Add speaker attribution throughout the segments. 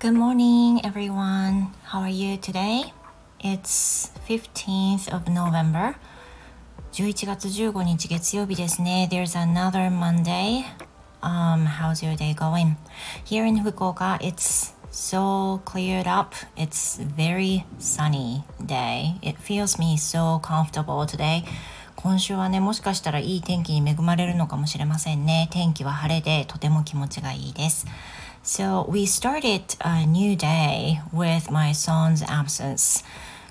Speaker 1: Good morning, everyone. How are you today? It's 15th of November. 11月15日月曜日ですね。There's another Monday. Um, how's your day going? Here in Fukuoka, it's so cleared up. It's very sunny day. It feels me so comfortable today. 今週はね、もしかしたらいい天気に恵まれるのかもしれませんね。天気は晴れでとても気持ちがいいです。So we started a new day with my son's absence.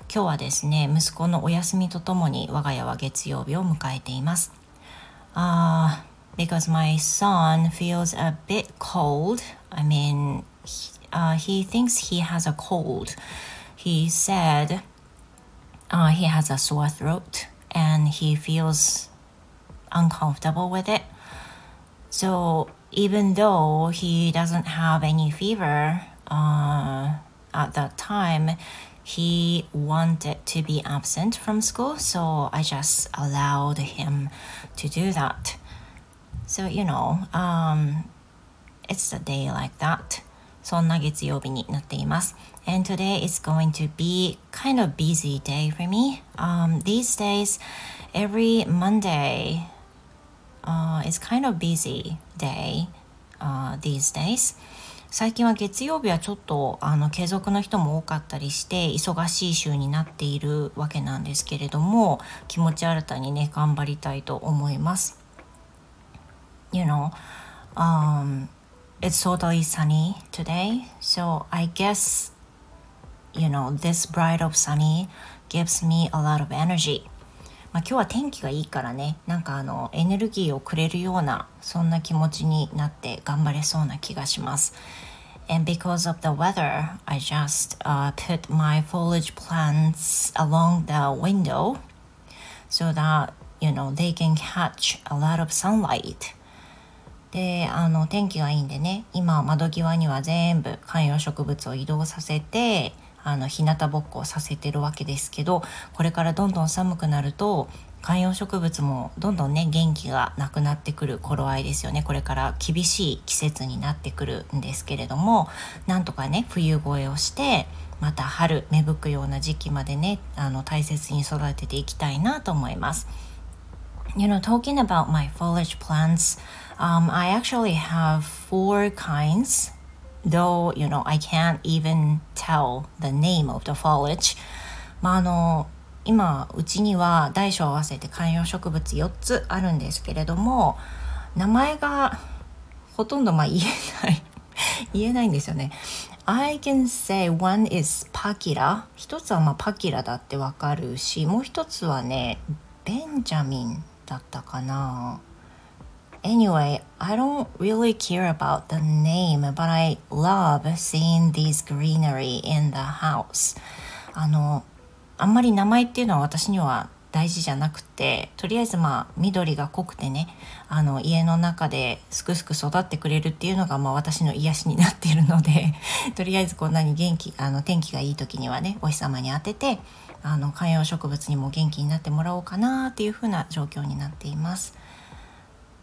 Speaker 1: 今日はですね、息子のお休みとともに我が家は月曜日を迎えています。Uh, because my son feels a bit cold. I mean, he, uh, he thinks he has a cold. He said uh, he has a sore throat and he feels uncomfortable with it. So even though he doesn't have any fever uh, at that time, he wanted to be absent from school, so I just allowed him to do that. So, you know, um, it's a day like that. そんな月曜日になっています。And today is going to be kind of busy day for me. Um, these days, every Monday, uh, it's kind of busy day、uh, these days. 最近は月曜日はちょっとあの継続の人も多かったりして忙しい週になっているわけなんですけれども気持ち新たにね頑張りたいと思います。You know, um, it's totally sunny today, so I guess, you know, this bright of sunny gives me a lot of energy. まあ、今日は天気がいいからねなんかあのエネルギーをくれるようなそんな気持ちになって頑張れそうな気がします。And because of the weather, I just、uh, put my foliage plants along the window so that, you know, they can catch a lot of sunlight. であの天気がいいんでね今窓際には全部観葉植物を移動させてあの日向ぼっこをさせてるわけですけどこれからどんどん寒くなると観葉植物もどんどんね元気がなくなってくる頃合いですよねこれから厳しい季節になってくるんですけれどもなんとかね冬越えをしてまた春芽吹くような時期までねあの大切に育てていきたいなと思います。You know, talking about my foliage plants, um, I actually have four kinds though you know I can't even tell the name of the foliage まああの今うちには大小合わせて観葉植物4つあるんですけれども名前がほとんどまあ言えない 言えないんですよね。I can say one is パキラ一つはまあパキラだってわかるしもう一つはねベンジャミンだったかな。Anyway, I don't really care about the name, but I love seeing this greenery in the house. あの、あんまり名前っていうのは私には大事じゃなくてとりあえずまあ緑が濃くてねあの家の中ですくすく育ってくれるっていうのがまあ私の癒しになっているので とりあえずこんなに元気あの天気がいい時にはねお日様に当ててあの観葉植物にも元気になってもらおうかなっていう風な状況になっています。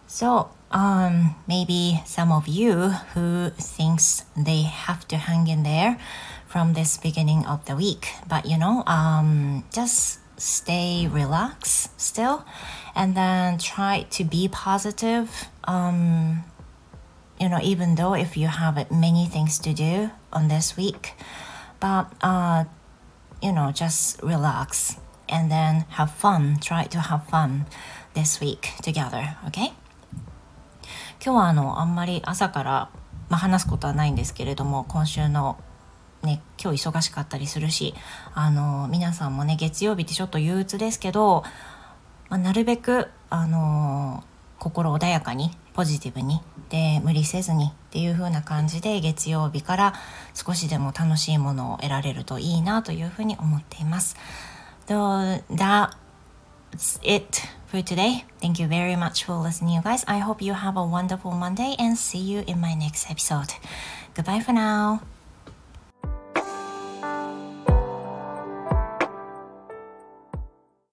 Speaker 1: So, um, maybe some of you who thinks they have to hang in there from this beginning of the week, but you know, um, just stay relaxed still, and then try to be positive. Um, you know, even though if you have many things to do on this week, but uh, you know, just relax and then have fun. Try to have fun this week together. Okay. 今日はあのあんまり朝から、まあ、話すことはないんですけれども今週のね今日忙しかったりするしあの皆さんもね月曜日ってちょっと憂鬱ですけど、まあ、なるべくあの心穏やかにポジティブにで無理せずにっていう風な感じで月曜日から少しでも楽しいものを得られるといいなというふうに思っています。Though that that's it for today. Thank you very much for listening, you guys. I hope you have a wonderful Monday and see you in my next episode. Goodbye for now.